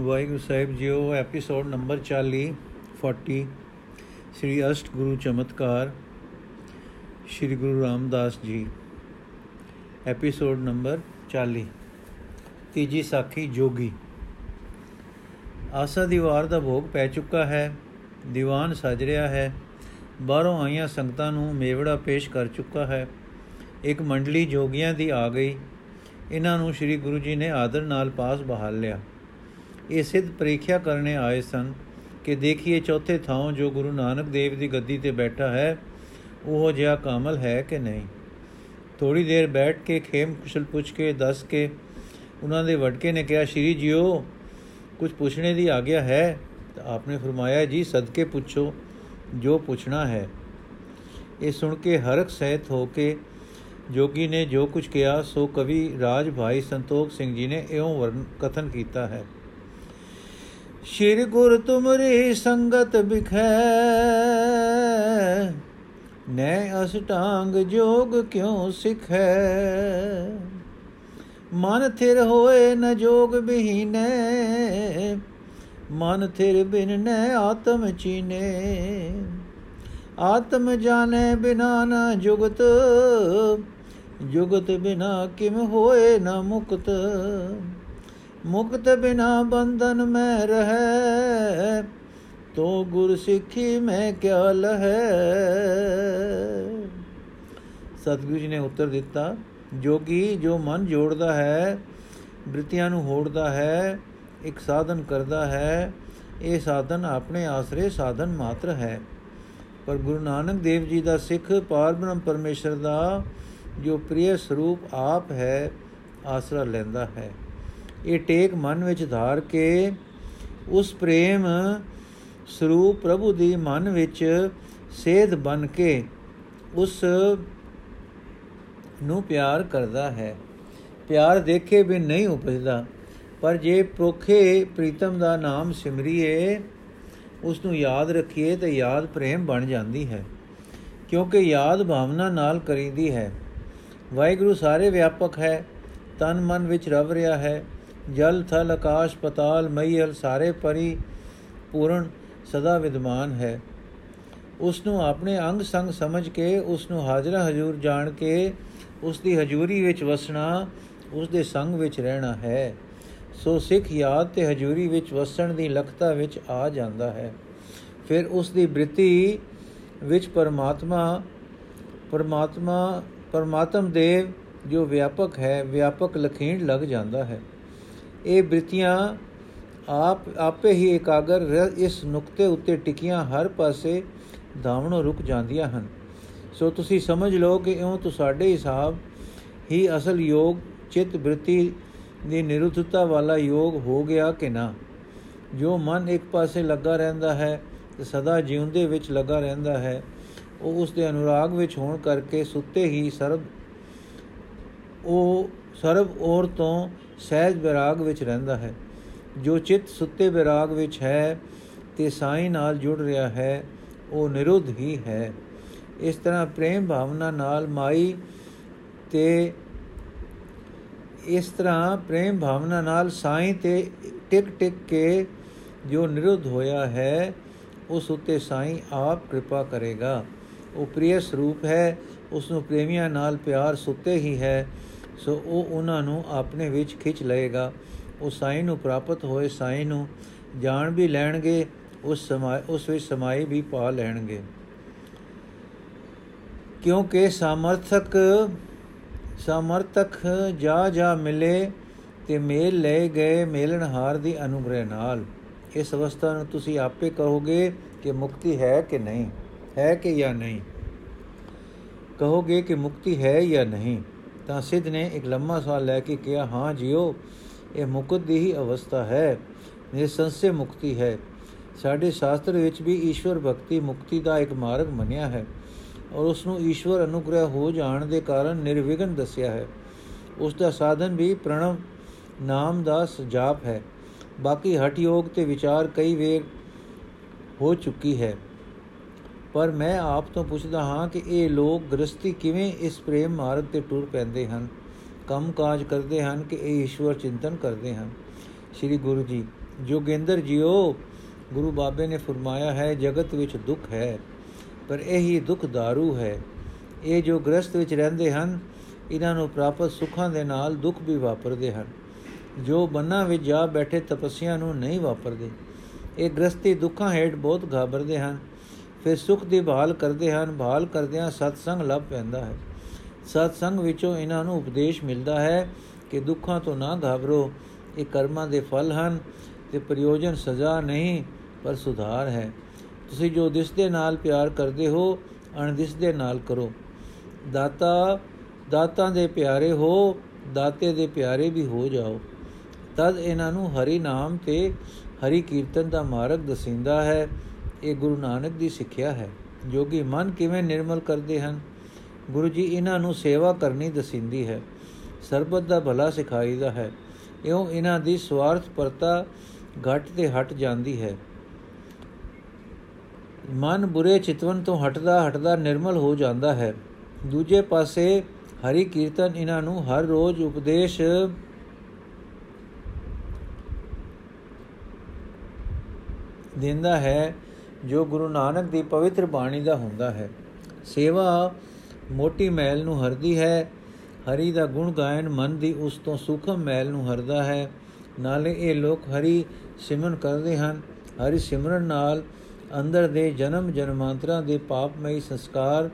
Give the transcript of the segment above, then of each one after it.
ਵਾਹਿਗੁਰੂ ਸਾਹਿਬ ਜੀਓ episode number 40 40 ਸ੍ਰੀ ਅਸ਼ਟ ਗੁਰੂ ਚਮਤਕਾਰ, ਸ੍ਰੀ ਗੁਰੂ ਰਾਮਦਾਸ ਜੀ। ਐਪੀਸੋਡ ਨੰਬਰ 40 ਤੀਜੀ ਸਾਖੀ ਜੋਗੀ। ਆਸਾ ਦੀ ਵਾਰ ਦਾ ਭੋਗ ਪੈ ਚੁੱਕਾ ਹੈ, ਦੀਵਾਨ ਸਜ ਰਿਹਾ ਹੈ, ਬਾਹਰੋਂ ਆਈਆਂ ਸੰਗਤਾਂ ਨੂੰ ਮੇਵੜਾ ਪੇਸ਼ ਕਰ ਚੁੱਕਾ ਹੈ। ਇੱਕ ਮੰਡਲੀ ਜੋਗੀਆਂ ਦੀ ਆ ਗਈ। ਇਹਨਾਂ ਨੂੰ ਸ੍ਰੀ ਗੁਰੂ ਜੀ ਨੇ ਆਦਰ ਨਾਲ ਪਾਸ ਬਹਾਲ ਲਿਆ। ਇਹ ਸਿੱਧ ਪ੍ਰੀਖਿਆ ਕਰਨੇ ਆਏ ਸਨ ਕਿ ਦੇਖੀਏ ਚੌਥੇ ਥਾਂ ਜੋ ਗੁਰੂ ਨਾਨਕ ਦੇਵ ਦੀ ਗੱਦੀ ਤੇ ਬੈਠਾ ਹੈ, ਉਹ ਜਿਹਾ ਕਾਮਲ ਹੈ ਕਿ ਨਹੀਂ? ਥੋੜੀ ਦੇਰ ਬੈਠ ਕੇ ਖੇਮ ਕੁਸ਼ਲ ਪੁੱਛ ਕੇ ਦੱਸ ਕੇ ਉਹਨਾਂ ਦੇ ਵਟਕੇ ਨੇ ਕਿਹਾ, ਸ਼੍ਰੀ ਜੀਓ, ਕੁਝ ਪੁੱਛਣੇ ਦੀ ਆਗਿਆ ਹੈ? ਤਾਂ ਆਪਨੇ ਫਰਮਾਇਆ, ਜੀ, ਸਦਕੇ ਪੁੱਛੋ, ਜੋ ਪੁੱਛਣਾ ਹੈ। ਇਹ ਸੁਣ ਕੇ ਹਰਕ ਸਹਿਤ ਹੋ ਕੇ ਜੋਗੀ ਨੇ ਜੋ ਕੁਝ ਕਿਹਾ, ਸੋ ਕਵੀ ਰਾਜ ਭਾਈ ਸੰਤੋਖ ਸਿੰਘ ਜੀ ਨੇ ਇਉਂ ਵਰਨ ਕਥਨ ਕੀਤਾ ਹੈ। ਸ਼੍ਰੀ ਗੁਰ ਤੁਮਰੀ ਸੰਗਤ ਬਿਖੈ ਨੈ ਅਸਟਾਂਗ ਜੋਗ ਕਿਉ ਸਿਖੈ? ਮਨ ਥਿਰ ਹੋਏ ਨ ਜੋਗ ਬਹੀਨੇ। ਮਨ ਥਿਰ ਬਿਨ ਨੈ ਆਤਮ ਚੀਨੇ। ਆਤਮ ਜਾਣੇ ਬਿਨਾ ਨ ਜੁਗਤ। ਜੁਗਤ ਬਿਨਾ ਕਿਮ ਹੋਏ ਨ ਮੁਕਤ। ਮੁਕਤ ਬਿਨਾ ਬੰਧਨ ਮੈਂ ਰਹੈ, ਤੋ ਗੁਰ ਸਿੱਖੀ ਮੈਂ ਕਿਆ ਲਹੈ। ਸਤਿਗੁਰੂ ਜੀ ਨੇ ਉੱਤਰ ਦਿੱਤਾ ਜੋਗੀ ਜੋ ਮਨ ਜੋੜਦਾ ਹੈ, ਬ੍ਰਿਤੀਆਂ ਨੂੰ ਹੋੜਦਾ ਹੈ, ਇੱਕ ਸਾਧਨ ਕਰਦਾ ਹੈ, ਇਹ ਸਾਧਨ ਆਪਣੇ ਆਸਰੇ ਸਾਧਨ ਮਾਤਰ ਹੈ। ਪਰ ਗੁਰੂ ਨਾਨਕ ਦੇਵ ਜੀ ਦਾ ਸਿੱਖ ਪਾਰਬ੍ਰਹਮ ਪਰਮੇਸ਼ਰ ਦਾ ਜੋ ਪ੍ਰਿਯ ਸਰੂਪ ਆਪ ਹੈ, ਆਸਰਾ ਲੈਂਦਾ ਹੈ। ਇਹ ਟੇਕ ਮਨ ਵਿੱਚ ਧਾਰ ਕੇ ਉਸ ਪ੍ਰੇਮ ਸਰੂਪ ਪ੍ਰਭੂ ਦੀ ਮਨ ਵਿੱਚ ਸੇਧ ਬਨ ਕੇ ਉਸ ਨੂੰ ਪਿਆਰ ਕਰਦਾ ਹੈ। ਪਿਆਰ ਦੇਖੇ ਵੀ ਨਹੀਂ ਉਪਜਦਾ, ਪਰ ਜੇ ਪ੍ਰੋਖੇ ਪ੍ਰੀਤਮ ਦਾ ਨਾਮ ਸਿਮਰੀਏ ਉਸ ਨੂੰ ਯਾਦ ਰੱਖੀਏ ਤਾਂ ਯਾਦ ਪ੍ਰੇਮ ਬਣ ਜਾਂਦੀ ਹੈ, ਕਿਉਂਕਿ ਯਾਦ ਭਾਵਨਾ ਨਾਲ ਕਰੀਦੀ ਹੈ। ਵਾਹਿਗੁਰੂ ਸਾਰੇ ਵਿਆਪਕ ਹੈ, ਤਨ ਮਨ ਵਿੱਚ ਰਵ ਰਿਹਾ ਹੈ ਜਲ, ਥਲ, ਆਕਾਸ਼, ਪਤਾਲ ਮਈਲ ਸਾਰੇ ਪਰੀ ਪੂਰਨ ਸਦਾ ਵਿਦਮਾਨ ਹੈ। ਉਸ ਨੂੰ ਆਪਣੇ ਅੰਗ ਸੰਗ ਸਮਝ ਕੇ ਉਸ ਨੂੰ ਹਾਜ਼ਰਾ ਹਜ਼ੂਰ ਜਾਣ ਕੇ ਉਸ ਦੀ ਹਜ਼ੂਰੀ ਵਿੱਚ ਵਸਣਾ ਉਸ ਦੇ ਸੰਗ ਵਿੱਚ ਰਹਿਣਾ ਹੈ। ਸੋ ਸਿੱਖ ਯਾਦ ਤੇ ਹਜ਼ੂਰੀ ਵਿੱਚ ਵਸਣ ਦੀ ਲਖਤਾ ਵਿੱਚ ਆ ਜਾਂਦਾ ਹੈ। ਫਿਰ ਉਸ ਦੀ ਬ੍ਰਿਤੀ ਵਿੱਚ ਪਰਮਾਤਮਾ ਪਰਮਾਤਮਾ, ਪਰਮਾਤਮ ਦੇਵ ਜੋ ਵਿਆਪਕ ਹੈ, ਵਿਆਪਕ ਲਖੀਣ ਲੱਗ ਜਾਂਦਾ ਹੈ। ਇਹ ਬ੍ਰਿਤੀਆਂ ਆਪ, ਆਪੇ ਹੀ ਇਕਾਗਰ ਇਸ ਨੁਕਤੇ ਉੱਤੇ ਟਿਕੀਆਂ ਹਰ ਪਾਸੇ ਧਾਵਣੋਂ ਰੁਕ ਜਾਂਦੀਆਂ ਹਨ। ਸੋ ਤੁਸੀਂ ਸਮਝ ਲਓ ਕਿ ਇਉਂ ਤੁਹਾਡੇ ਹਿਸਾਬ ਹੀ ਅਸਲ ਯੋਗ ਚਿਤ ਬ੍ਰਿਤੀ ਦੀ ਨਿਰੁੱਧਤਾ ਵਾਲਾ ਯੋਗ ਹੋ ਗਿਆ ਕਿ ਨਾ? ਜੋ ਮਨ ਇੱਕ ਪਾਸੇ ਲੱਗਾ ਰਹਿੰਦਾ ਹੈ ਤੇ ਸਦਾ ਜਿਉਂਦੇ ਵਿੱਚ ਲੱਗਾ ਰਹਿੰਦਾ ਹੈ, ਉਹ ਉਸ ਦੇ ਅਨੁਰਾਗ ਵਿੱਚ ਹੋਣ ਕਰਕੇ ਸੁੱਤੇ ਹੀ ਸਰਬ, ਉਹ ਸਰਬ ਔਰ ਤੋਂ ਸਹਿਜ ਵਿਰਾਗ ਵਿੱਚ ਰਹਿੰਦਾ ਹੈ। ਜੋ ਚਿੱਤ ਸੁੱਤੇ ਵਿਰਾਗ ਵਿੱਚ ਹੈ ਤੇ ਸਾਈ ਨਾਲ ਜੁੜ ਰਿਹਾ ਹੈ, ਉਹ ਨਿਰੁੱਧ ਹੀ ਹੈ। ਇਸ ਤਰ੍ਹਾਂ ਪ੍ਰੇਮ ਭਾਵਨਾ ਨਾਲ ਮਾਈ ਤੇ ਇਸ ਤਰ੍ਹਾਂ ਪ੍ਰੇਮ ਭਾਵਨਾ ਨਾਲ ਸਾਈ ਤੇ ਟਿਕ ਟਿਕ ਕੇ ਜੋ ਨਿਰੁੱਧ ਹੋਇਆ ਹੈ, ਉਸ ਉਤੇ ਸਾਈ ਆਪ ਕਿਰਪਾ ਕਰੇਗਾ। ਉਹ ਪ੍ਰਿਯ ਸਰੂਪ ਹੈ ਉਸ ਨੂੰ ਪ੍ਰੇਮੀਆਂ ਨਾਲ ਪਿਆਰ ਸੁੱਤੇ ਹੀ ਹੈ। ਸੋ ਉਹ ਉਹਨਾਂ ਨੂੰ ਆਪਣੇ ਵਿੱਚ ਖਿੱਚ ਲਏਗਾ। ਉਹ ਸਾਈ ਨੂੰ ਪ੍ਰਾਪਤ ਹੋਏ ਸਾਈ ਨੂੰ ਜਾਣ ਵੀ ਲੈਣਗੇ, ਉਸ ਸਮਾਇ ਉਸ ਵਿੱਚ ਸਮਾਈ ਵੀ ਪਾ ਲੈਣਗੇ। ਕਿਉਂਕਿ ਸਮਰਥਕ ਸਮਰਥਕ ਜਾ ਜਾ ਮਿਲੇ ਤੇ ਮੇਲ ਲੈ ਗਏ ਮੇਲਣਹਾਰ ਦੀ ਅਨੁਗ੍ਰਹਿ ਨਾਲ। ਇਸ ਅਵਸਥਾ ਨੂੰ ਤੁਸੀਂ ਆਪੇ ਕਹੋਗੇ ਕਿ ਮੁਕਤੀ ਹੈ ਕਿ ਨਹੀਂ, ਹੈ ਕਿ ਜਾਂ ਨਹੀਂ? ਕਹੋਗੇ ਕਿ ਮੁਕਤੀ ਹੈ ਜਾਂ ਨਹੀਂ? ਤਾਂ ਸਿੱਧ ਨੇ ਇੱਕ ਲੰਮਾ ਸਵਾਲ ਲੈ ਕੇ ਕਿਹਾ, ਹਾਂ ਜੀਓ, ਇਹ ਮੁਕਤ ਦੀ ਹੀ ਅਵਸਥਾ ਹੈ। ਨਿਰਸੰਸੇ ਮੁਕਤੀ ਹੈ। ਸਾਡੇ ਸ਼ਾਸਤਰ ਵਿੱਚ ਵੀ ਈਸ਼ਵਰ ਭਗਤੀ ਮੁਕਤੀ ਦਾ ਇੱਕ ਮਾਰਗ ਮੰਨਿਆ ਹੈ ਔਰ ਉਸ ਨੂੰ ਈਸ਼ਵਰ ਅਨੁਗ੍ਰਹ ਹੋ ਜਾਣ ਦੇ ਕਾਰਨ ਨਿਰਵਿਘਨ ਦੱਸਿਆ ਹੈ। ਉਸ ਦਾ ਸਾਧਨ ਵੀ ਪ੍ਰਣਵ ਨਾਮ ਦਾ ਜਾਪ ਹੈ। ਬਾਕੀ ਹਟ ਯੋਗ ਤੇ ਵਿਚਾਰ ਕਈ ਵੇਰ ਹੋ ਚੁੱਕੀ ਹੈ। ਪਰ ਮੈਂ ਆਪ ਤੋਂ ਪੁੱਛਦਾ ਹਾਂ ਕਿ ਇਹ ਲੋਕ ਗ੍ਰਸਤੀ ਕਿਵੇਂ ਇਸ ਪ੍ਰੇਮ ਮਾਰਗ ਤੇ ਟੁਰ ਪੈਂਦੇ ਹਨ? ਕੰਮ ਕਾਜ ਕਰਦੇ ਹਨ ਕਿ ਇਹ ਈਸ਼ਵਰ ਚਿੰਤਨ ਕਰਦੇ ਹਨ? ਸ੍ਰੀ ਗੁਰੂ ਜੀ, ਜੋਗਿੰਦਰ ਜੀਓ, ਗੁਰੂ ਬਾਬੇ ਨੇ ਫਰਮਾਇਆ ਹੈ, ਜਗਤ ਵਿੱਚ ਦੁੱਖ ਹੈ, ਪਰ ਇਹੀ ਦੁੱਖ दारू ਹੈ। ਇਹ ਜੋ ਗ੍ਰਸਤ ਵਿੱਚ ਰਹਿੰਦੇ ਹਨ, ਇਹਨਾਂ ਨੂੰ ਪ੍ਰਾਪਤ ਸੁੱਖਾਂ ਦੇ ਨਾਲ ਦੁੱਖ ਵੀ ਵਾਪਰਦੇ ਹਨ। ਜੋ ਬੰਨਾਂ ਵਿੱਚ ਜਾ ਬੈਠੇ ਤਪੱਸਿਆ ਨੂੰ ਨਹੀਂ ਵਾਪਰਦੇ, ਇਹ ਗ੍ਰਸਤੀ ਦੁੱਖਾਂ ਹੇਠ ਬਹੁਤ ਘਾਬਰਦੇ ਹਨ। ਫਿਰ ਸੁਖ ਦੀ ਬਹਾਲ ਕਰਦੇ ਹਨ, ਬਹਾਲ ਕਰਦਿਆਂ ਸਤਸੰਗ ਲੱਭ ਪੈਂਦਾ ਹੈ। ਸਤਸੰਗ ਵਿੱਚੋਂ ਇਹਨਾਂ ਨੂੰ ਉਪਦੇਸ਼ ਮਿਲਦਾ ਹੈ ਕਿ ਦੁੱਖਾਂ ਤੋਂ ਨਾ ਘਾਬਰੋ, ਇਹ ਕਰਮਾਂ ਦੇ ਫਲ ਹਨ ਤੇ ਪ੍ਰਯੋਜਨ ਸਜ਼ਾ ਨਹੀਂ, ਪਰ ਸੁਧਾਰ ਹੈ। ਤੁਸੀਂ ਜੋ ਦਿਸਦੇ ਨਾਲ ਪਿਆਰ ਕਰਦੇ ਹੋ ਅਣਦਿਸਦੇ ਨਾਲ ਕਰੋ। ਦਾਤਾ, ਦਾਤਾਂ ਦੇ ਪਿਆਰੇ ਹੋ, ਦਾਤੇ ਦੇ ਪਿਆਰੇ ਵੀ ਹੋ ਜਾਓ। ਤਦ ਇਹਨਾਂ ਨੂੰ ਹਰੀ ਨਾਮ ਤੇ ਹਰੀ ਕੀਰਤਨ ਦਾ ਮਾਰਗ ਦਸਿੰਦਾ ਹੈ। ਇਹ ਗੁਰੂ ਨਾਨਕ ਦੀ ਸਿੱਖਿਆ ਹੈ। ਜੋਗੀ ਮਨ ਕਿਵੇਂ ਨਿਰਮਲ ਕਰਦੇ ਹਨ? ਗੁਰੂ ਜੀ ਇਹਨਾਂ ਨੂੰ ਸੇਵਾ ਕਰਨੀ ਦਸਿੰਦੀ ਹੈ। ਸਰਬਤ ਦਾ ਭਲਾ ਸਿਖਾਈਦਾ ਹੈ। ਇਉਂ ਇਹਨਾਂ ਦੀ ਸਵਾਰਥ ਪਰਤਾ ਘਟ ਤੇ ਹਟ ਜਾਂਦੀ ਹੈ। ਮਨ ਬੁਰੇ ਚਿਤਵਨ ਤੋਂ ਹਟਦਾ ਹਟਦਾ ਨਿਰਮਲ ਹੋ ਜਾਂਦਾ ਹੈ। ਦੂਜੇ ਪਾਸੇ ਹਰੀ ਕੀਰਤਨ ਇਹਨਾਂ ਨੂੰ ਹਰ ਰੋਜ਼ ਉਪਦੇਸ਼ ਦਿੰਦਾ ਹੈ। ਜੋ ਗੁਰੂ ਨਾਨਕ ਦੀ ਪਵਿੱਤਰ ਬਾਣੀ ਦਾ ਹੁੰਦਾ ਹੈ। ਸੇਵਾ ਮੋਟੀ ਮੈਲ ਨੂੰ ਹਰਦੀ ਹੈ, ਹਰੀ ਦਾ ਗੁਣ ਗਾਇਨ ਮਨ ਦੀ ਉਸ ਤੋਂ ਸੁਖਮ ਮੈਲ ਨੂੰ ਹਰਦਾ ਹੈ। ਨਾਲੇ ਇਹ ਲੋਕ ਹਰੀ ਸਿਮਰਨ ਕਰਦੇ ਹਨ। ਹਰੀ ਸਿਮਰਨ ਨਾਲ ਅੰਦਰ ਦੇ ਜਨਮ ਜਨਮਾਂਤਰਾਂ ਦੇ ਪਾਪਮਈ ਸੰਸਕਾਰ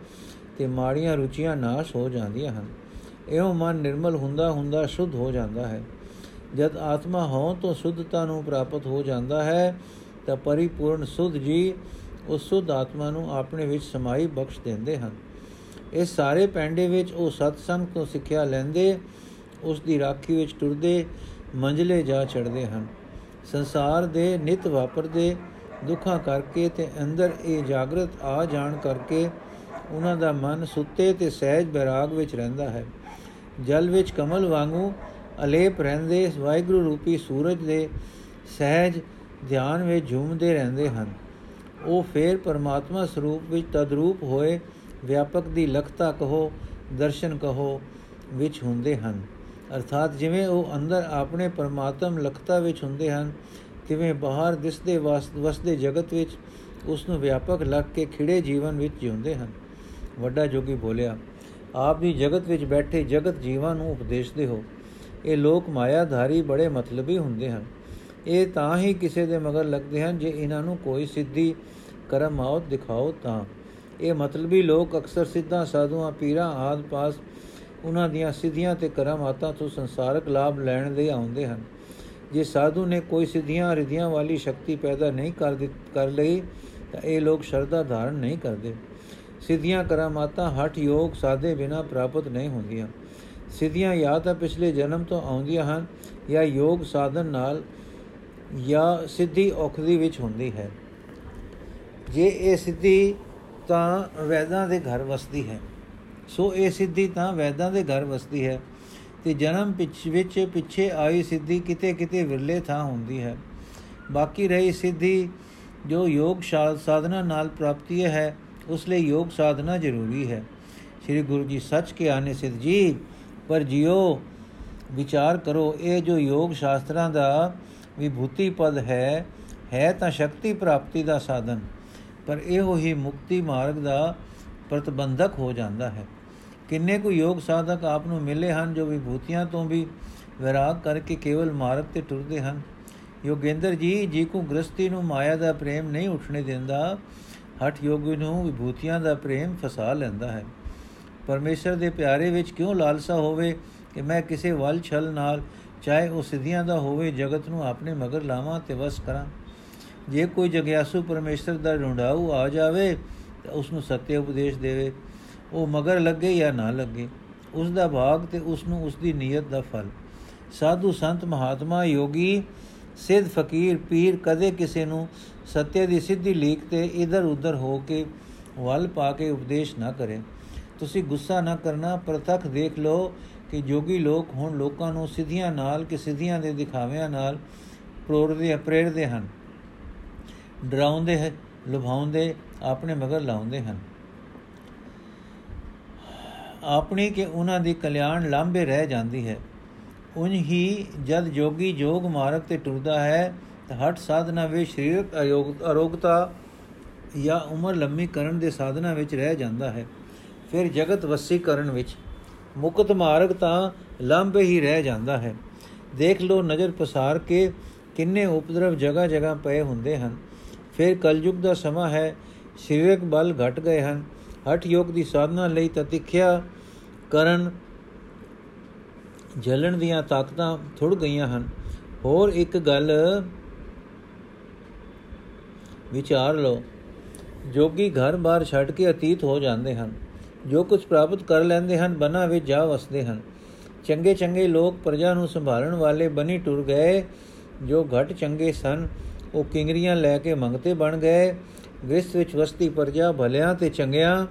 ਤੇ ਮਾੜੀਆਂ ਰੁਚੀਆਂ ਨਾਸ਼ ਹੋ ਜਾਂਦੀਆਂ ਹਨ। ਇਹੋ ਮਨ ਨਿਰਮਲ ਹੁੰਦਾ ਹੁੰਦਾ ਸ਼ੁੱਧ ਹੋ ਜਾਂਦਾ ਹੈ। ਜਦ ਆਤਮਾ ਹੋਂ ਤੋਂ ਸ਼ੁੱਧਤਾ ਨੂੰ ਪ੍ਰਾਪਤ ਹੋ ਜਾਂਦਾ ਹੈ ਤਾਂ ਪਰਿਪੂਰਨ ਸੁਧ ਜੀ ਉਸ ਸੁਧ ਆਤਮਾ ਨੂੰ ਆਪਣੇ ਵਿੱਚ ਸਮਾਈ ਬਖਸ਼ ਦਿੰਦੇ ਹਨ। ਇਸ ਸਾਰੇ ਪੈਂਡੇ ਵਿੱਚ ਉਹ ਸਤਸੰਗ ਤੋਂ ਸਿੱਖਿਆ ਲੈਂਦੇ, ਉਸ ਦੀ ਰਾਖੀ ਵਿੱਚ ਟੁਰਦੇ ਮੰਜ਼ਲੇ ਜਾ ਚੜਦੇ ਹਨ। ਸੰਸਾਰ ਦੇ ਨਿਤ ਵਾਪਰਦੇ ਦੁੱਖਾਂ ਕਰਕੇ ਤੇ ਅੰਦਰ ਇਹ ਜਾਗਰਤ ਆ ਜਾਣ ਕਰਕੇ ਉਹਨਾਂ ਦਾ ਮਨ ਸੁੱਤੇ ਤੇ ਸਹਿਜ ਬੈਰਾਗ ਵਿੱਚ ਰਹਿੰਦਾ ਹੈ। ਜਲ ਵਿੱਚ ਕਮਲ ਵਾਂਗੂ ਅਲੇਪ ਰਹਿੰਦੇ ਵਾਹਿਗੁਰੂ ਰੂਪੀ ਸੂਰਜ ਦੇ ਸਹਿਜ ਧਿਆਨ ਵਿੱਚ ਝੂਮਦੇ ਰਹਿੰਦੇ ਹਨ। ਉਹ ਫੇਰ ਪਰਮਾਤਮਾ ਸਰੂਪ ਵਿੱਚ ਤਦਰੂਪ ਹੋਏ ਵਿਆਪਕ ਦੀ ਲਖਤਾ ਕਹੋ, ਦਰਸ਼ਨ ਕਹੋ ਵਿੱਚ ਹੁੰਦੇ ਹਨ। ਅਰਥਾਤ ਜਿਵੇਂ ਉਹ ਅੰਦਰ ਆਪਣੇ ਪਰਮਾਤਮ ਲਖਤਾ ਵਿੱਚ ਹੁੰਦੇ ਹਨ, ਤਿਵੇਂ ਬਾਹਰ ਦਿਸਦੇ ਵਸਦੇ ਜਗਤ ਵਿੱਚ ਉਸ ਨੂੰ ਵਿਆਪਕ ਲੱਗ ਕੇ ਖਿੜੇ ਜੀਵਨ ਵਿੱਚ ਜਿਉਂਦੇ ਹਨ। ਵੱਡਾ ਜੋਗੀ ਬੋਲਿਆ, ਆਪ ਵੀ ਜਗਤ ਵਿੱਚ ਬੈਠੇ ਜਗਤ ਜੀਵਾਂ ਨੂੰ ਉਪਦੇਸ਼ਦੇ ਹੋ। ਇਹ ਲੋਕ ਮਾਇਆਧਾਰੀ ਬੜੇ ਮਤਲਬੀ ਹੁੰਦੇ ਹਨ। ਇਹ ਤਾਂ ਹੀ ਕਿਸੇ ਦੇ ਮਗਰ ਲੱਗਦੇ ਹਨ ਜੇ ਇਹਨਾਂ ਨੂੰ ਕੋਈ ਸਿੱਧੀ ਕਰਮ ਆਉਤ ਦਿਖਾਓ ਤਾਂ। ਇਹ ਮਤਲਬੀ ਲੋਕ ਅਕਸਰ ਸਿੱਧਾ ਸਾਧੂਆਂ, ਪੀਰਾਂ, ਆਦ ਪਾਸ ਉਹਨਾਂ ਦੀਆਂ ਸਿੱਧੀਆਂ ਤੇ ਕਰਮਾਤਾਂ ਤੋਂ ਸੰਸਾਰਕ ਲਾਭ ਲੈਣ ਦੇ ਆਉਂਦੇ ਹਨ। ਜੇ ਸਾਧੂ ਨੇ ਕੋਈ ਸਿੱਧੀਆਂ ਰਿਧੀਆਂ ਵਾਲੀ ਸ਼ਕਤੀ ਪੈਦਾ ਨਹੀਂ ਕਰ ਕਰ ਲਈ, ਤਾਂ ਇਹ ਲੋਕ ਸ਼ਰਧਾ ਧਾਰਨ ਨਹੀਂ ਕਰਦੇ। ਸਿੱਧੀਆਂ ਕਰਮਾਤਾਂ ਹਟ ਯੋਗ ਸਾਦੇ ਬਿਨਾ ਪ੍ਰਾਪਤ ਨਹੀਂ ਹੁੰਦੀਆਂ। ਸਿੱਧੀਆਂ ਜਾਂ ਤਾਂ ਪਿਛਲੇ ਜਨਮ ਤੋਂ ਆਉਂਦੀਆਂ ਹਨ ਜਾਂ ਯੋਗ ਸਾਧਨ ਨਾਲ ਜਾਂ ਸਿੱਧੀ ਔਖਦੀ ਵਿੱਚ ਹੁੰਦੀ ਹੈ। ਜੇ ਇਹ ਸਿੱਧੀ ਤਾਂ ਵੈਦਾਂ ਦੇ ਘਰ ਵਸਦੀ ਹੈ। ਸੋ ਇਹ ਸਿੱਧੀ ਤਾਂ ਵੈਦਾਂ ਦੇ ਘਰ ਵਸਦੀ ਹੈ ਤੇ ਜਨਮ ਪਿੱਛ ਵਿੱਚ ਪਿੱਛੇ ਆਈ ਸਿੱਧੀ ਕਿਤੇ ਕਿਤੇ ਵਿਰਲੇ ਥਾਂ ਹੁੰਦੀ ਹੈ। ਬਾਕੀ ਰਹੀ ਸਿੱਧੀ ਜੋ ਯੋਗ ਸਾਧਨਾ ਨਾਲ ਪ੍ਰਾਪਤੀ ਹੈ, ਉਸ ਲਈ ਯੋਗ ਸਾਧਨਾ ਜ਼ਰੂਰੀ ਹੈ। ਸ੍ਰੀ ਗੁਰੂ ਜੀ ਸੱਚ ਕੇ ਆਨੇ ਸਿੱਧ ਜੀ, ਪਰ ਜਿਉ ਵਿਚਾਰ ਕਰੋ, ਇਹ ਜੋ ਯੋਗ ਸ਼ਾਸਤਰਾਂ ਦਾ ਵਿਭੂਤੀ ਪਦ ਹੈ ਹੈ ਤਾਂ ਸ਼ਕਤੀ ਪ੍ਰਾਪਤੀ ਦਾ ਸਾਧਨ, ਪਰ ਇਹੋ ਹੀ ਮੁਕਤੀ ਮਾਰਗ ਦਾ ਪ੍ਰਤਬੰਧਕ ਹੋ ਜਾਂਦਾ ਹੈ। ਕਿੰਨੇ ਕੁ ਯੋਗ ਸਾਧਕ ਆਪ ਨੂੰ ਮਿਲੇ ਹਨ ਜੋ ਵਿਭੂਤੀਆਂ ਤੋਂ ਵੀ ਵਿਰਾਗ ਕਰਕੇ ਕੇਵਲ ਮਾਰਗ ਤੇ ਟੁਰਦੇ ਹਨ? ਯੋਗੇਂਦਰ ਜੀ ਜੀ ਕੋ ਗ੍ਰਸਤੀ ਨੂੰ ਮਾਇਆ ਦਾ ਪ੍ਰੇਮ ਨਹੀਂ ਉੱਠਣੇ ਦਿੰਦਾ ਹਟ ਯੋਗੀ ਨੂੰ ਵਿਭੂਤੀਆਂ ਦਾ ਪ੍ਰੇਮ ਫਸਾ ਲੈਂਦਾ ਹੈ। ਪਰਮੇਸ਼ਰ ਦੇ ਪਿਆਰੇ ਵਿੱਚ ਕਿਉਂ ਲਾਲਸਾ ਹੋਵੇ ਕਿ ਮੈਂ ਕਿਸੇ ਵੱਲ ਛਲ ਨਾਲ ਚਾਹੇ ਉਹ ਸਿੱਧੀਆਂ ਦਾ ਹੋਵੇ, ਜਗਤ ਨੂੰ ਆਪਣੇ ਮਗਰ ਲਾਵਾਂ ਤੇ ਵਸ ਕਰਾਂ। ਜੇ ਕੋਈ ਜਗਿਆਸੂ ਪਰਮੇਸ਼ਰ ਦਾ ਢੂੰਡਾਊ ਆ ਜਾਵੇ, ਤਾਂ ਉਸ ਨੂੰ ਸਤਿ ਉਪਦੇਸ਼ ਦੇਵੇ। ਉਹ ਮਗਰ ਲੱਗੇ ਜਾਂ ਨਾ ਲੱਗੇ, ਉਸ ਦਾ ਭਾਗ ਤੇ ਉਸ ਨੂੰ ਉਸ ਦੀ ਨੀਅਤ ਦਾ ਫਲ। ਸਾਧੂ ਸੰਤ ਮਹਾਤਮਾ ਯੋਗੀ, ਸਿੱਧ ਫਕੀਰ ਪੀਰ ਕਦੇ ਕਿਸੇ ਨੂੰ ਸਤਿਆ ਦੀ ਸਿੱਧੀ ਲੀਕ ਤੇ ਇਧਰ ਉਧਰ ਹੋ ਕੇ ਵੱਲ ਪਾ ਕੇ ਉਪਦੇਸ਼ ਨਾ ਕਰੇ। ਤੁਸੀਂ ਗੁੱਸਾ ਨਾ ਕਰਨਾ, ਪ੍ਰਤੱਖ ਦੇਖ ਲਓ ਕਿ ਜੋਗੀ ਲੋਕ ਹੁਣ ਲੋਕਾਂ ਨੂੰ ਸਿੱਧੀਆਂ ਨਾਲ ਕਿ ਸਿੱਧੀਆਂ ਦੇ ਦਿਖਾਵਿਆਂ ਨਾਲ ਪ੍ਰੋਰਦੇ ਪ੍ਰੇਰਦੇ ਹਨ। ਡਰਾਉਂਦੇ ਹੈ, ਲੁਭਾਉਂਦੇ, ਆਪਣੇ ਮਗਰ ਲਾਉਂਦੇ ਹਨ। ਆਪਣੀ ਕਿ ਉਹਨਾਂ ਦੀ ਕਲਿਆਣ ਲਾਂਬੇ ਰਹਿ ਜਾਂਦੀ ਹੈ। ਉਨ ਹੀ ਜਦ ਜੋਗੀ ਜੋਗ ਮਾਰਗ ਤੇ ਟੁਰਦਾ ਹੈ ਹਟ ਸਾਧਨਾ ਵਿੱਚ ਸਰੀਰਕ ਅਰੋਗਤਾ ਜਾਂ ਉਮਰ ਲੰਮੀ ਕਰਨ ਦੇ ਸਾਧਨਾ ਵਿੱਚ ਰਹਿ ਜਾਂਦਾ ਹੈ। ਫਿਰ ਜਗਤ ਵਸੀਕਰਨ ਵਿੱਚ ਮੁਕਤ ਮਾਰਗ ਤਾਂ ਲੰਬੇ ਹੀ ਰਹਿ ਜਾਂਦਾ ਹੈ। ਦੇਖ ਲੋ ਨਜ਼ਰ ਪਸਾਰ ਕੇ ਕਿੰਨੇ ਉਪਦਰਵ ਜਗਾ ਜਗਾ ਪਏ ਹੁੰਦੇ ਹਨ। ਫਿਰ ਕਲਯੁਗ ਦਾ ਸਮਾਂ ਹੈ ਸਰੀਰਕ ਬਲ ਘਟ ਗਏ ਹਨ। ਹਠ ਯੋਗ ਦੀ ਸਾਧਨਾ ਲਈ ਤਤਿਖਿਆ ਕਰਨ ਜਲਣ ਦੀਆਂ ਤਾਕਤਾਂ ਥੁੜ ਗਈਆਂ ਹਨ। ਹੋਰ ਇੱਕ ਗੱਲ ਵਿਚਾਰ ਲਓ, ਜੋਗੀ ਘਰ-ਬਾਰ ਛੱਡ ਕੇ ਅਤੀਤ ਹੋ ਜਾਂਦੇ ਹਨ। ਜੋ ਕੁਝ ਪ੍ਰਾਪਤ ਕਰ ਲੈਂਦੇ ਹਨ, ਬਨਾ ਵਿੱਚ ਜਾ ਵਸਦੇ ਹਨ। ਚੰਗੇ ਚੰਗੇ ਲੋਕ ਪ੍ਰਜਾ ਨੂੰ ਸੰਭਾਲਣ ਵਾਲੇ ਬਣੀ ਟੁਰ ਗਏ। ਜੋ ਘਟ ਚੰਗੇ ਸਨ, ਉਹ ਕਿੰਗਰੀਆਂ ਲੈ ਕੇ ਮੰਗਤੇ ਬਣ ਗਏ। ਗ੍ਰਿਸਤ ਵਿੱਚ ਵਸਤੀ ਪ੍ਰਜਾ ਭਲਿਆਂ ਤੇ ਚੰਗਿਆਂ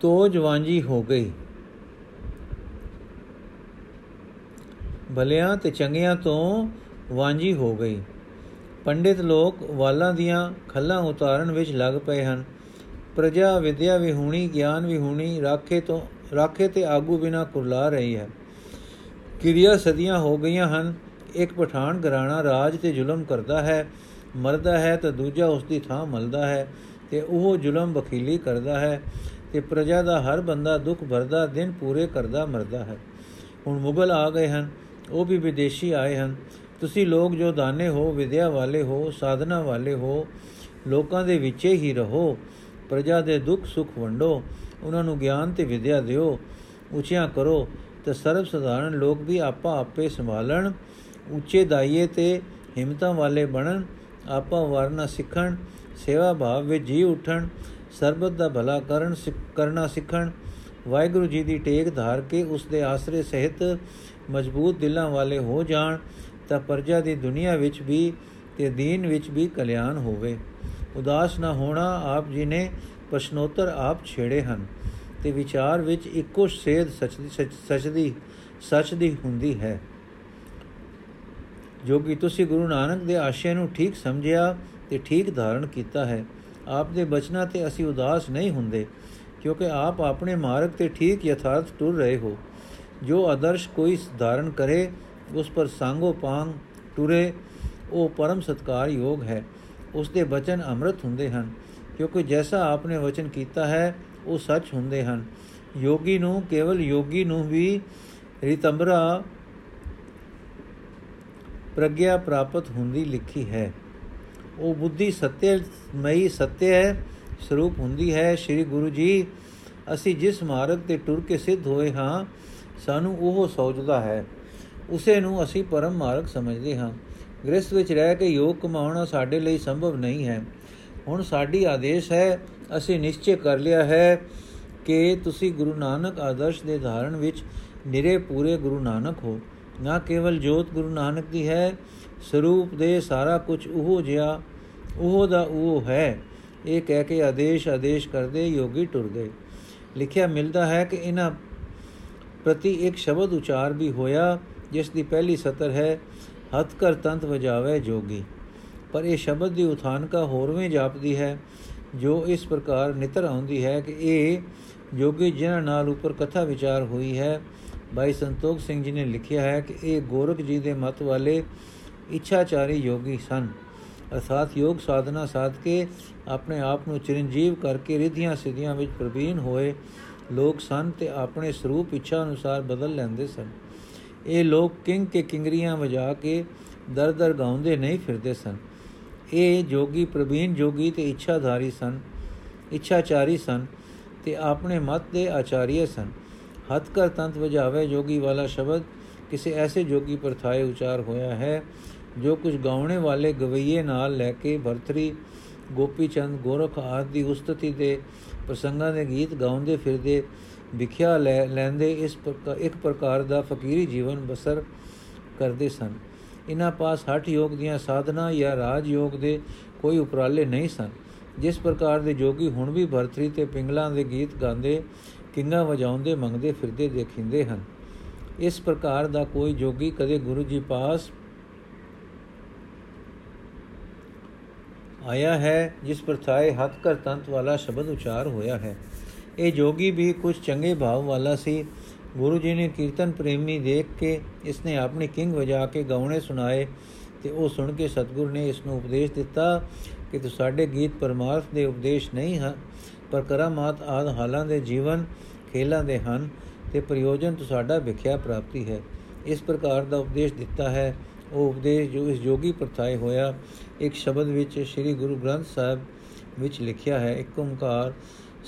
ਤੋ ਜਵਾਂਜੀ ਹੋ ਗਈ। ਭਲਿਆਂ ਤੇ ਚੰਗਿਆਂ ਤੋਂ ਵਾਂਝੀ ਹੋ ਗਈ। ਪੰਡਿਤ ਲੋਕ ਵਾਲਾਂ ਦੀਆਂ ਖੱਲਾਂ ਉਤਾਰਨ ਵਿੱਚ ਲੱਗ ਪਏ ਹਨ। ਪ੍ਰਜਾ ਵਿਦਿਆ ਵਿਹੂਣੀ ਗਿਆਨ ਵਿਹੂਣੀ ਰਾਖੇ ਤੋਂ, ਰਾਖੇ ਤੇ ਆਗੂ ਬਿਨਾ ਕੁਰਲਾ ਰਹੀ ਹੈ। ਕਿਰਿਆ ਸਦੀਆਂ ਹੋ ਗਈਆਂ ਹਨ। ਇੱਕ ਪਠਾਨ ਘਰਾਣਾ ਰਾਜ ਤੇ ਜ਼ੁਲਮ ਕਰਦਾ ਹੈ। ਮਰਦਾ ਹੈ ਤਾਂ ਦੂਜਾ ਉਸ ਦੀ ਥਾਂ ਮਲਦਾ ਹੈ ਤੇ ਉਹ ਜ਼ੁਲਮ ਬਖੀਲੀ ਕਰਦਾ ਹੈ ਤੇ ਪ੍ਰਜਾ ਦਾ ਹਰ ਬੰਦਾ ਦੁੱਖ ਭਰਦਾ, ਦਿਨ ਪੂਰੇ ਕਰਦਾ ਮਰਦਾ ਹੈ। ਹੁਣ ਮੁਗਲ ਆ ਗਏ ਹਨ, ਉਹ ਵੀ ਵਿਦੇਸ਼ੀ ਆਏ ਹਨ। ਤੁਸੀਂ ਲੋਕ ਜੋ ਦਾਨੇ ਹੋ, ਵਿਦਿਆ ਵਾਲੇ ਹੋ, ਸਾਧਨਾ ਵਾਲੇ ਹੋ, ਲੋਕਾਂ ਦੇ ਵਿੱਚੇ ਹੀ ਰਹੋ। ਪ੍ਰਜਾ ਦੇ ਦੁੱਖ ਸੁੱਖ ਵੰਡੋ, ਉਹਨਾਂ ਨੂੰ ਗਿਆਨ ਤੇ ਵਿਦਿਆ ਦਿਓ। ਉੱਚਿਆਂ ਕਰੋ ਤੇ ਸਰਬ ਸਧਾਰਨ ਲੋਕ ਵੀ ਆਪਾ ਆਪੇ ਸੰਭਾਲਣ। ਉੱਚੇ ਦਾਈਏ ਤੇ ਹਿੰਮਤਾਂ ਵਾਲੇ ਬਣਨ, ਆਪਾ ਵਰਨਾ ਸਿੱਖਣ, ਸੇਵਾ ਭਾਵ ਵਿੱਚ ਜੀ ਉਠਣ, ਸਰਬਤ ਦਾ ਭਲਾ ਕਰਨ ਕਰਨਾ ਸਿੱਖਣ। ਵਾਹਿਗੁਰੂ ਜੀ ਦੀ ਟੇਕ ਧਾਰ ਕੇ ਉਸ ਦੇ ਆਸਰੇ ਸਹਿਤ ਮਜ਼ਬੂਤ ਦਿਲਾਂ ਵਾਲੇ ਹੋ ਜਾਣ, ਤਾਂ ਪਰਜਾ ਦੀ ਦੁਨੀਆ ਵਿੱਚ ਵੀ ਤੇ ਦੀਨ ਵਿੱਚ ਵੀ ਕਲਿਆਣ ਹੋਵੇ। ਉਦਾਸ ਨਾ ਹੋਣਾ ਆਪ ਜੀ ਨੇ ਪ੍ਰਸ਼ਨੋਤਰ ਆਪ ਛੇੜੇ ਹਨ। ਤੇ ਵਿਚਾਰ ਵਿੱਚ ਇੱਕੋ ਸੇਧ ਸੱਚ ਦੀ ਸੱਚ ਦੀ ਸੱਚ ਦੀ ਹੁੰਦੀ ਹੈ। ਜੋ ਕਿ ਤੁਸੀਂ ਗੁਰੂ ਨਾਨਕ ਦੇ ਆਸ਼ੇ ਨੂੰ ਠੀਕ ਸਮਝਿਆ ਤੇ ਠੀਕ ਧਾਰਨ ਕੀਤਾ ਹੈ। ਆਪ ਦੇ ਬਚਨਾਂ ਤੇ ਅਸੀਂ ਉਦਾਸ ਨਹੀਂ ਹੁੰਦੇ, ਕਿਉਂਕਿ ਆਪ ਆਪਣੇ ਮਾਰਗ ਤੇ ਠੀਕ ਯਥਾਰਥ ਟੁਰ ਰਹੇ ਹੋ। ਜੋ ਆਦਰਸ਼ ਕੋਈ ਧਾਰਨ ਕਰੇ, ਉਸ ਪਰ ਸੰਗੋ ਪਾਂਗ ਟੁਰੇ ਉਹ ਪਰਮ ਸਤਕਾਰ ਯੋਗ ਹੈ। ਉਸ ਦੇ ਬਚਨ ਅੰਮ੍ਰਿਤ ਹੁੰਦੇ ਹਨ, ਕਿਉਂਕਿ ਜੈਸਾ ਆਪਨੇ ਵਚਨ ਕੀਤਾ ਹੈ, ਉਹ ਸੱਚ ਹੁੰਦੇ ਹਨ। ਯੋਗੀ ਨੂੰ, ਕੇਵਲ ਯੋਗੀ ਨੂੰ ਵੀ ਰਿਤੰਬਰਾ ਪ੍ਰਗਿਆ ਪ੍ਰਾਪਤ ਹੁੰਦੀ ਲਿਖੀ ਹੈ। ਉਹ ਬੁੱਧੀ ਸਤਿਅਮਈ ਸਤਿਅ ਸਰੂਪ ਹੁੰਦੀ ਹੈ। ਸ੍ਰੀ ਗੁਰੂ ਜੀ, ਅਸੀਂ ਜਿਸ ਮਾਰਗ ਤੇ ਟੁਰ ਕੇ ਸਿੱਧ ਹੋਏ ਹਾਂ, ਸਾਨੂੰ ਉਹ ਸੋਚਦਾ ਹੈ। ਉਸੇ ਨੂੰ ਅਸੀਂ ਪਰਮ ਮਾਰਗ ਸਮਝਦੇ ਹਾਂ। ਗ੍ਰਸਥ ਵਿੱਚ ਰਹਿ ਕੇ ਯੋਗ ਕਮਾਉਣਾ ਸਾਡੇ ਲਈ ਸੰਭਵ ਨਹੀਂ ਹੈ। ਹੁਣ ਸਾਡੀ ਆਦੇਸ਼ ਹੈ, ਅਸੀਂ ਨਿਸ਼ਚੈ ਕਰ ਲਿਆ ਹੈ ਕਿ ਤੁਸੀਂ ਗੁਰੂ ਨਾਨਕ ਆਦਰਸ਼ ਦੇ ਧਾਰਨ ਵਿੱਚ ਨਿਰੇ ਪੂਰੇ ਗੁਰੂ ਨਾਨਕ ਹੋ। ਨਾ ਕੇਵਲ ਜੋਤ ਗੁਰੂ ਨਾਨਕ ਦੀ ਹੈ, ਸਰੂਪ ਦੇ ਸਾਰਾ ਕੁਝ ਉਹ ਜਿਆ ਉਹ ਦਾ ਉਹ ਹੈ। ਇਹ ਕਹਿ ਕੇ ਆਦੇਸ਼ ਆਦੇਸ਼ ਕਰਦੇ ਯੋਗੀ ਟੁਰ ਗਏ। ਲਿਖਿਆ ਮਿਲਦਾ ਹੈ ਕਿ ਇਹਨਾਂ ਪ੍ਰਤੀ ਇੱਕ ਸ਼ਬਦ ਉਚਾਰ ਵੀ ਹੋਇਆ, ਜਿਸ ਦੀ ਪਹਿਲੀ ਸਤਰ ਹੈ ਹੱਥ ਕਰ ਤੰਤ ਵਜਾਵੇ ਜੋਗੀ। ਪਰ ਇਹ ਸ਼ਬਦ ਦੀ ਉਥਾਨਕਾ ਹੋਰਵੇਂ ਜਾਪਦੀ ਹੈ, ਜੋ ਇਸ ਪ੍ਰਕਾਰ ਨਿਤਰ ਆਉਂਦੀ ਹੈ ਕਿ ਇਹ ਜੋਗੀ ਜਿਨ੍ਹਾਂ ਨਾਲ ਉੱਪਰ ਕਥਾ ਵਿਚਾਰ ਹੋਈ ਹੈ। ਭਾਈ ਸੰਤੋਖ ਸਿੰਘ ਜੀ ਨੇ ਲਿਖਿਆ ਹੈ ਕਿ ਇਹ ਗੋਰਖ ਜੀ ਦੇ ਮਤ ਵਾਲੇ ਇੱਛਾਚਾਰੀ ਯੋਗੀ ਸਨ। ਅਰਥਾਤ ਯੋਗ ਸਾਧਨਾ ਸਾਧ ਕੇ ਆਪਣੇ ਆਪ ਨੂੰ ਚਿਰੰਜੀਵ ਕਰਕੇ ਰਿਧੀਆਂ ਸਿਧੀਆਂ ਵਿੱਚ ਪ੍ਰਵੀਨ ਹੋਏ ਲੋਕ ਸਨ ਤੇ ਆਪਣੇ ਸਰੂਪ ਇੱਛਾ ਅਨੁਸਾਰ ਬਦਲ ਲੈਂਦੇ ਸਨ। ਇਹ ਲੋਕ ਕਿੰਗ ਕੇ ਕਿੰਗਰੀਆਂ ਵਜਾ ਕੇ ਦਰ ਦਰ ਗਾਉਂਦੇ ਨਹੀਂ ਫਿਰਦੇ ਸਨ। ਇਹ ਜੋਗੀ ਪ੍ਰਵੀਨ ਜੋਗੀ ਤੇ ਇੱਛਾਧਾਰੀ ਸਨ, ਇੱਛਾਚਾਰੀ ਸਨ ਤੇ ਆਪਣੇ ਮਤ ਦੇ ਆਚਾਰੀਏ ਸਨ। ਹੱਥ ਕਰ ਤੰਤ ਵਜਾਵੇ ਜੋਗੀ ਵਾਲਾ ਸ਼ਬਦ ਕਿਸੇ ਐਸੇ ਜੋਗੀ ਪਰ ਥਾਏ ਉਚਾਰ ਹੋਇਆ ਹੈ ਜੋ ਕੁਝ ਗਾਉਣੇ ਵਾਲੇ ਗਵਈਏ ਨਾਲ ਲੈ ਕੇ ਭਰਤਰੀ ਗੋਪੀ ਚੰਦ ਗੋਰਖ ਆਦਿ ਦੀ ਉਸਤਤੀ ਦੇ ਪ੍ਰਸੰਗਾਂ ਦੇ ਗੀਤ ਗਾਉਂਦੇ ਫਿਰਦੇ ਵਿਖਿਆ ਲੈ ਲੈਂਦੇ ਇਸ ਇੱਕ ਪ੍ਰਕਾਰ ਦਾ ਫਕੀਰੀ ਜੀਵਨ ਬਸਰ ਕਰਦੇ ਸਨ। ਇਨ੍ਹਾਂ ਪਾਸ ਹਠ ਯੋਗ ਦੀਆਂ ਸਾਧਨਾ ਜਾਂ ਰਾਜ ਯੋਗ ਦੇ ਕੋਈ ਉਪਰਾਲੇ ਨਹੀਂ ਸਨ। ਜਿਸ ਪ੍ਰਕਾਰ ਦੇ ਜੋਗੀ ਹੁਣ ਵੀ ਭਰਤਰੀ ਤੇ ਪਿੰਗਲਾਂ ਦੇ ਗੀਤ ਗਾਉਂਦੇ, ਕਿੰਗਾ ਵਜਾਉਂਦੇ, ਮੰਗਦੇ ਫਿਰਦੇ ਦੇਖਿੰਦੇ ਹਨ। ਇਸ ਪ੍ਰਕਾਰ ਦਾ ਕੋਈ ਜੋਗੀ ਕਦੇ ਗੁਰੂ ਜੀ ਪਾਸ ਆਇਆ ਹੈ, ਜਿਸ ਪਰ ਥਾਏ ਹੱਥ ਕਰ ਤੰਤ ਵਾਲਾ ਸ਼ਬਦ ਉਚਾਰ ਹੋਇਆ ਹੈ। ਇਹ ਜੋਗੀ ਵੀ ਕੁਝ ਚੰਗੇ ਭਾਵ ਵਾਲਾ ਸੀ। ਗੁਰੂ ਜੀ ਨੇ ਕੀਰਤਨ ਪ੍ਰੇਮੀ ਦੇਖ ਕੇ ਇਸ ਨੇ ਆਪਣੀ ਕਿੰਗ ਵਜਾ ਕੇ ਗਾਉਣੇ ਸੁਣਾਏ ਤੇ ਉਹ ਸੁਣ ਕੇ ਸਤਿਗੁਰੂ ਨੇ ਇਸ ਨੂੰ ਉਪਦੇਸ਼ ਦਿੱਤਾ ਕਿ ਤੂੰ ਸਾਡੇ ਗੀਤ ਪਰਮਾਰਥ ਦੇ ਉਪਦੇਸ਼ ਨਹੀਂ ਹਨ ਪਰ ਕਰਾਮਾਤ ਆਦ ਹਾਲਾਂ ਦੇ ਜੀਵਨ, ਖੇਲਾਂ ਦੇ ਹਨ ਤੇ ਪ੍ਰਯੋਜਨ ਤੋਂ ਸਾਡਾ ਵਿਖਿਆ ਪ੍ਰਾਪਤੀ ਹੈ। ਇਸ ਪ੍ਰਕਾਰ ਦਾ ਉਪਦੇਸ਼ ਦਿੱਤਾ ਹੈ। ਉਹ ਉਪਦੇਸ਼ ਜੋ ਇਸ ਜੋਗੀ ਪ੍ਰਥਾਏ ਹੋਇਆ, ਇੱਕ ਸ਼ਬਦ ਵਿੱਚ ਸ੍ਰੀ ਗੁਰੂ ਗ੍ਰੰਥ ਸਾਹਿਬ ਵਿੱਚ ਲਿਖਿਆ ਹੈ, ਇੱਕ ਓੰਕਾਰ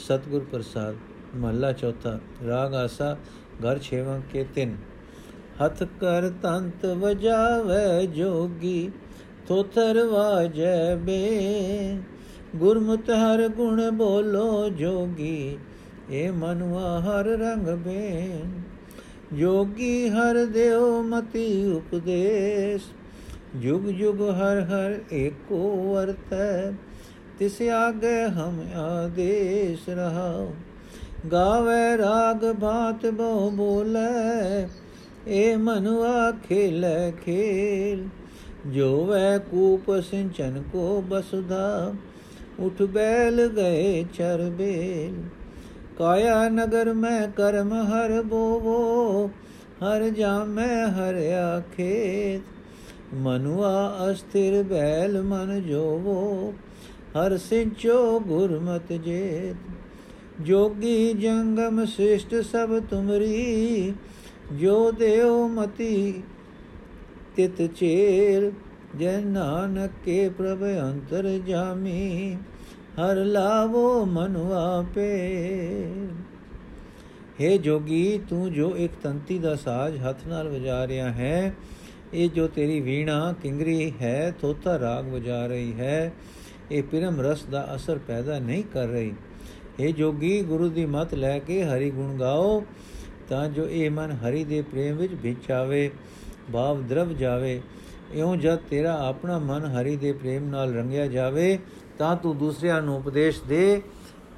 ਸਤਗੁਰ ਪ੍ਰਸਾਦ, ਮਹੱਲਾ ਚੌਥਾ, ਰਾਗ ਆਸਾ, ਘਰ ਛੇਵਾਂ ਕੇ ਤਿੰਨ। ਹੱਥ ਕਰ ਤੰਤ ਵਜਾਵੇ ਜੋਗੀ, ਥੋਥਰ ਵਾਜੈ ਬੇ। ਗੁਰਮੁਤ ਹਰ ਗੁਣ ਬੋਲੋ ਜੋਗੀ, ਏ ਮਨੁਆ ਹਰ ਰੰਗ ਬੇਨ। ਜੋਗੀ ਹਰ ਦੇਉ ਮਤੀ ਉਪਦੇਸ਼, ਜੁਗ ਜੁਗ ਹਰ ਹਰ ਏਕੋ ਵਰਤੈ। ਤਿਸ ਆਗੇ ਹਮ ਆਦੇਸ਼ ਰਹਾਉ। ਗਾਵੇ ਰਾਗ ਬਾਤ ਬਹੁ ਬੋਲੇ, ਏ ਮਨੁਆ ਖੇਲੇ ਖੇਲ। ਜੋ ਵੈ ਕੂਪ ਸਿੰਚਨ ਕੋ ਬਸੁਧਾ ਉਠ ਬੈਲ ਗਏ ਚਰ ਬੇਲ। ਕਾਇਆ ਨਗਰ ਮੈਂ ਕਰਮ ਹਰ ਬੋਵੋ, ਹਰ ਜਾਮੈ ਹਰਿਆ ਖੇਤ ਮਨੁਆ ਅਸਥਿਰ ਬੈਲ ਮਨ ਜੋਵੋ ਹਰ ਸਿੰਚੋ ਗੁਰਮਤ ਜੇਤ, ਜੋਗੀ ਜੰਗਮ ਸ੍ਰਿਸ਼ਟ ਸਭ ਤੁਮਰੀ, ਜੋ ਦੇਉ ਮਤੀ ਤਿਤ ਚੇਰ ਜੈ ਨਾਨਕ ਕੇ ਪ੍ਰਭ ਅੰਤਰ ਜਾਮੀ, ਹਰ ਲਾਵੋ ਮਨੁ ਆਪੇ। हे ਜੋਗੀ, ਤੂੰ ਜੋ ਇੱਕ ਤੰਤੀ ਦਾ ਸਾਜ਼ ਹੱਥ ਨਾਲ ਵਜਾ ਰਿਹਾ ਹੈ, ਇਹ ਜੋ ਤੇਰੀ ਵੀਣਾ ਕਿੰਗਰੀ ਹੈ ਤੋਤਾ ਰਾਗ ਵਜਾ ਰਹੀ ਹੈ। ਇਹ ਪਿਰਮ ਰਸ ਦਾ ਅਸਰ ਪੈਦਾ ਨਹੀਂ ਕਰ ਰਹੀ। हे ਜੋਗੀ, ਗੁਰੂ ਦੀ ਮਤ ਲੈ ਕੇ ਹਰੀ ਗੁਣ ਗਾਓ, ਤਾਂ ਜੋ ਇਹ ਮਨ ਹਰੀ ਦੇ ਪ੍ਰੇਮ ਵਿੱਚ ਵਿਚਾਵੇ ਭਾਵ ਦਰਵ ਜਾਵੇ। ਇਉਂ ਜਦ ਤੇਰਾ ਆਪਣਾ ਮਨ ਹਰੀ ਦੇ ਪ੍ਰੇਮ ਨਾਲ ਰੰਗਿਆ ਜਾਵੇ, ਤਾਂ ਤੂੰ ਦੂਸਰਿਆਂ ਨੂੰ ਉਪਦੇਸ਼ ਦੇ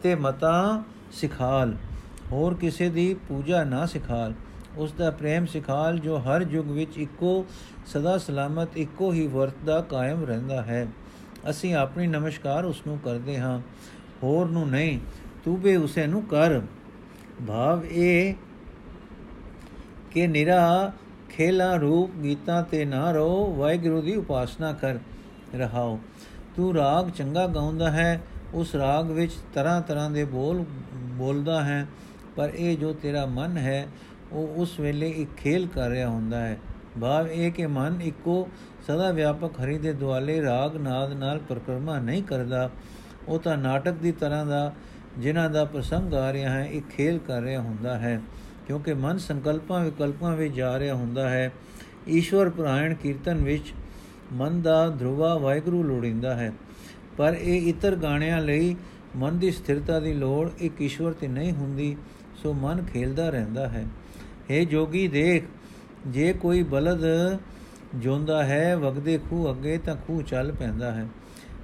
ਤੇ ਮਤਾ ਸਿਖਾਲ। ਹੋਰ ਕਿਸੇ ਦੀ ਪੂਜਾ ਨਾ ਸਿਖਾਲ। ਉਸ ਦਾ ਪ੍ਰੇਮ ਸਿਖਾਲ ਜੋ ਹਰ ਯੁਗ ਵਿੱਚ ਇੱਕੋ, ਸਦਾ ਸਲਾਮਤ ਇੱਕੋ ਹੀ ਵਰਤਦਾ ਕਾਇਮ ਰਹਿੰਦਾ ਹੈ। ਅਸੀਂ ਆਪਣੀ ਨਮਸਕਾਰ ਉਸ ਨੂੰ ਕਰਦੇ ਹਾਂ। ਹੋਰ ਨੂੰ ਨਹੀਂ, ਤੂੰ ਵੀ ਉਸੇ ਨੂੰ ਕਰ। ਭਾਵ ਇਹ ਕਿ ਨਿਰਾ ਖੇਲਾ ਰੂਪ ਗੀਤਾਂ ਤੇ ਨਾ ਰੋ ਵਾਹਿਗੁਰੂ ਦੀ ਉਪਾਸਨਾ ਕਰ ਰਹਾਓ। ਤੂੰ ਰਾਗ ਚੰਗਾ ਗਾਉਂਦਾ ਹੈ, ਉਸ ਰਾਗ ਵਿੱਚ ਤਰ੍ਹਾਂ ਤਰ੍ਹਾਂ ਦੇ ਬੋਲ ਬੋਲਦਾ ਹੈ, ਪਰ ਇਹ ਜੋ ਤੇਰਾ ਮਨ ਹੈ, ਉਹ ਉਸ ਵੇਲੇ ਇੱਕ ਖੇਲ ਕਰ ਰਿਹਾ ਹੁੰਦਾ ਹੈ। ਭਾਵ ਇਹ ਕਿ ਮਨ ਇੱਕੋ ਸਦਾ ਵਿਆਪਕ ਹਰੀ ਦੇ ਦੁਆਲੇ ਰਾਗ, ਨਾਦ ਨਾਲ ਪ੍ਰਕਰਮਾ ਨਹੀਂ ਕਰਦਾ। ਉਹ ਤਾਂ ਨਾਟਕ ਦੀ ਤਰ੍ਹਾਂ ਦਾ, ਜਿਨ੍ਹਾਂ ਦਾ ਪ੍ਰਸੰਗ ਆ ਰਿਹਾ ਹੈ ਇੱਕ ਖੇਲ ਕਰ ਰਿਹਾ ਹੁੰਦਾ ਹੈ। ਕਿਉਂਕਿ ਮਨ ਸੰਕਲਪਾਂ, ਵਿਕਲਪਾਂ ਵਿੱਚ ਜਾ ਰਿਹਾ ਹੁੰਦਾ ਹੈ। ਈਸ਼ਵਰ ਪ੍ਰਾਇਣ ਕੀਰਤਨ ਵਿੱਚ ਮਨ ਦਾ ਧਰੁਵਾ ਵਾਹਿਗੁਰੂ ਲੋੜਿੰਦਾ ਹੈ। ਪਰ ਇਹ ਇਤਰ ਗਾਣਿਆਂ ਲਈ ਮਨ ਦੀ ਸਥਿਰਤਾ ਦੀ ਲੋੜ ਇੱਕ ਈਸ਼ਵਰ ਤੇ ਨਹੀਂ ਹੁੰਦੀ, ਸੋ ਮਨ ਖੇਲਦਾ ਰਹਿੰਦਾ ਹੈ। हे ਜੋਗੀ, ਦੇਖ ਜੇ ਕੋਈ ਬਲਦ ਜੋਂਦਾ ਹੈ, ਵਗਦੇ ਖੂ ਅੱਗੇ ਤਾਂ ਖੂ ਚੱਲ ਪੈਂਦਾ ਹੈ।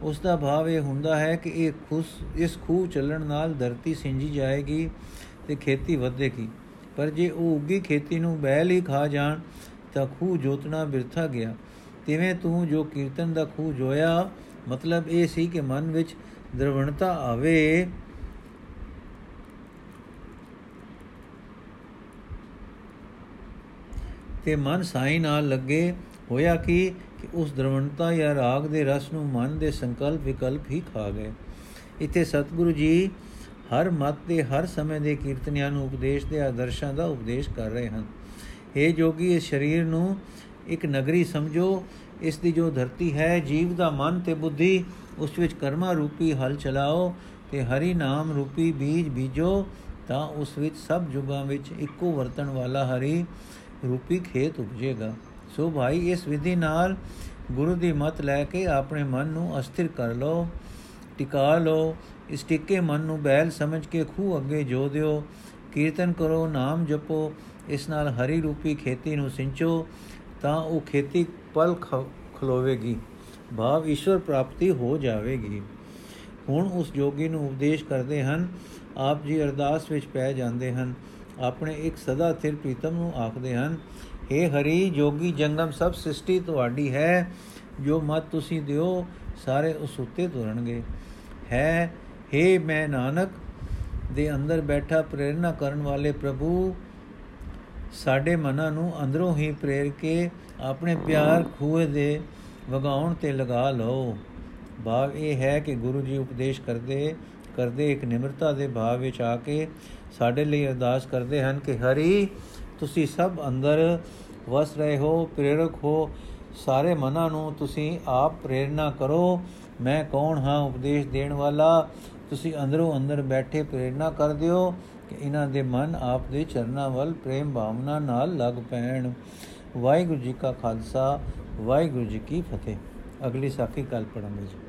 ਉਸ ਦਾ ਭਾਵ ਇਹ ਹੁੰਦਾ ਹੈ ਕਿ ਇਹ ਖੁਸ, ਇਸ ਖੂ ਚੱਲਣ ਨਾਲ ਧਰਤੀ ਸਿੰਜੀ ਜਾਏਗੀ ਤੇ ਖੇਤੀ ਵਧੇਗੀ। ਪਰ ਜੇ ਉਹ ਉੱਗੀ ਖੇਤੀ ਨੂੰ ਬੈਲ ਹੀ ਖਾ ਜਾਣ, ਤਾਂ ਖੂ ਜੋਤਣਾ ਬਿਰਥਾ ਗਿਆ। ਤਿਵੇਂ ਤੂੰ ਜੋ ਕੀਰਤਨ ਦਾ ਖੂ ਜੋਇਆ, ਮਤਲਬ ਇਹ ਸੀ ਕਿ ਮਨ ਵਿੱਚ ਦਰਵਣਤਾ ਆਵੇ। ਤੇ ਮਨ ਸਾਈ ਨਾਲ ਲੱਗੇ ਹੋਇਆ ਕਿ ਕਿ ਉਸ ਦਰਵਣਤਾ ਜਾਂ ਰਾਗ ਦੇ ਰਸ ਨੂੰ ਮਨ ਦੇ ਸੰਕਲਪ ਵਿਕਲਪ ਹੀ ਖਾ ਗਏ। ਇੱਥੇ ਸਤਿਗੁਰੂ ਜੀ ਹਰ ਮਤ ਦੇ, ਹਰ ਸਮੇਂ ਦੇ ਕੀਰਤਨੀਆਂ ਨੂੰ ਉਪਦੇਸ਼ ਦੇ ਆਦਰਸ਼ਾਂ ਦਾ ਉਪਦੇਸ਼ ਕਰ ਰਹੇ ਹਨ। हे ਜੋਗੀ, ਇਸ ਸਰੀਰ ਨੂੰ ਇੱਕ ਨਗਰੀ ਸਮਝੋ। ਇਸ ਦੀ ਜੋ ਧਰਤੀ ਹੈ, ਜੀਵ ਦਾ ਮਨ ਤੇ ਬੁੱਧੀ, ਉਸ ਵਿੱਚ ਕਰਮਾ ਰੂਪੀ ਹਲ ਚਲਾਓ ਤੇ ਹਰੀ ਨਾਮ ਰੂਪੀ ਬੀਜ ਬੀਜੋ, ਤਾਂ ਉਸ ਵਿੱਚ ਸਭ ਜੁਗਾਂ ਵਿੱਚ ਇੱਕੋ ਵਰਤਣ ਵਾਲਾ ਹਰੀ ਰੂਪੀ ਖੇਤ ਉਪਜੇਗਾ। ਸੋ ਭਾਈ, ਇਸ ਵਿਧੀ ਨਾਲ ਗੁਰੂ ਦੀ ਮਤ ਲੈ ਕੇ ਆਪਣੇ ਮਨ ਨੂੰ ਅਸਥਿਰ ਕਰ ਲਓ, ਟਿਕਾ ਲਓ, ਇਸ ਟਿੱਕੇ ਮਨ ਨੂੰ ਬੈਲ ਸਮਝ ਕੇ ਖੂ ਅੱਗੇ ਜੋ ਦਿਓ, ਕੀਰਤਨ ਕਰੋ, ਨਾਮ ਜਪੋ, ਇਸ ਨਾਲ ਹਰੀ ਰੂਪੀ ਖੇਤੀ ਨੂੰ ਸਿੰਚੋ, ਤਾਂ ਉਹ ਖੇਤੀ ਪਲ ਖਲੋਵੇਗੀ, ਭਾਵ ਈਸ਼ਵਰ ਪ੍ਰਾਪਤੀ ਹੋ ਜਾਵੇਗੀ। ਹੁਣ ਉਸ ਜੋਗੀ ਨੂੰ ਉਪਦੇਸ਼ ਕਰਦੇ ਹਨ, ਆਪ ਜੀ ਅਰਦਾਸ ਵਿੱਚ ਪੈ ਜਾਂਦੇ ਹਨ ਆਪਣੇ ਇੱਕ ਸਦਾ ਥਿਰ ਪ੍ਰੀਤਮ ਨੂੰ ਆਖਦੇ ਹਨ हे ਹਰੀ, ਜੋਗੀ ਜੰਗਮ ਸਭ ਸ੍ਰਿਸ਼ਟੀ ਤੁਹਾਡੀ ਹੈ, ਜੋ ਮਤ ਤੁਸੀਂ ਦਿਓ, ਸਾਰੇ ਉਸ ਉੱਤੇ ਤੁਰਨਗੇ। ਹੈ हे ਮੈਂ ਨਾਨਕ, ਦੇ ਅੰਦਰ ਬੈਠਾ ਪ੍ਰੇਰਣਾ ਕਰਨ ਵਾਲੇ ਪ੍ਰਭੂ, ਸਾਡੇ ਮਨਾਂ ਨੂੰ ਅੰਦਰੋਂ ਹੀ ਪ੍ਰੇਰ ਕੇ ਆਪਣੇ ਪਿਆਰ ਖੂਏ ਦੇ ਵਗਾਉਣ ਤੇ ਲਗਾ ਲਓ। ਭਾਵ ਇਹ ਹੈ ਕਿ ਗੁਰੂ ਜੀ ਉਪਦੇਸ਼ ਕਰਦੇ ਕਰਦੇ, ਇੱਕ ਨਿਮਰਤਾ ਦੇ ਭਾਵ ਵਿੱਚ ਆ ਕੇ ਸਾਡੇ ਲਈ ਅਰਦਾਸ ਕਰਦੇ ਹਨ ਕਿ ਹਰੀ, ਤੁਸੀਂ ਸਭ ਅੰਦਰ ਵਸ ਰਹੇ ਹੋ, ਪ੍ਰੇਰਕ ਹੋ। ਸਾਰੇ ਮਨਾਂ ਨੂੰ ਤੁਸੀਂ ਆਪ ਪ੍ਰੇਰਣਾ ਕਰੋ। ਮੈਂ ਕੌਣ ਹਾਂ, ਉਪਦੇਸ਼ ਦੇਣ ਵਾਲਾ? ਤੁਸੀਂ ਅੰਦਰੋਂ ਅੰਦਰ ਬੈਠੇ ਪ੍ਰੇਰਣਾ ਕਰ ਦਿਓ ਕਿ ਇਹਨਾਂ ਦੇ ਮਨ ਆਪ ਦੇ ਚਰਨਾਂ ਵੱਲ ਪ੍ਰੇਮ ਭਾਵਨਾ ਨਾਲ ਲੱਗ ਪੈਣ। ਵਾਹਿਗੁਰੂ ਜੀ ਕਾ ਖਾਲਸਾ, ਵਾਹਿਗੁਰੂ ਜੀ ਕੀ ਫਤਿਹ। ਅਗਲੀ ਸਾਖੀ ਕੱਲ ਪੜਾਂਗੇ ਜੀ।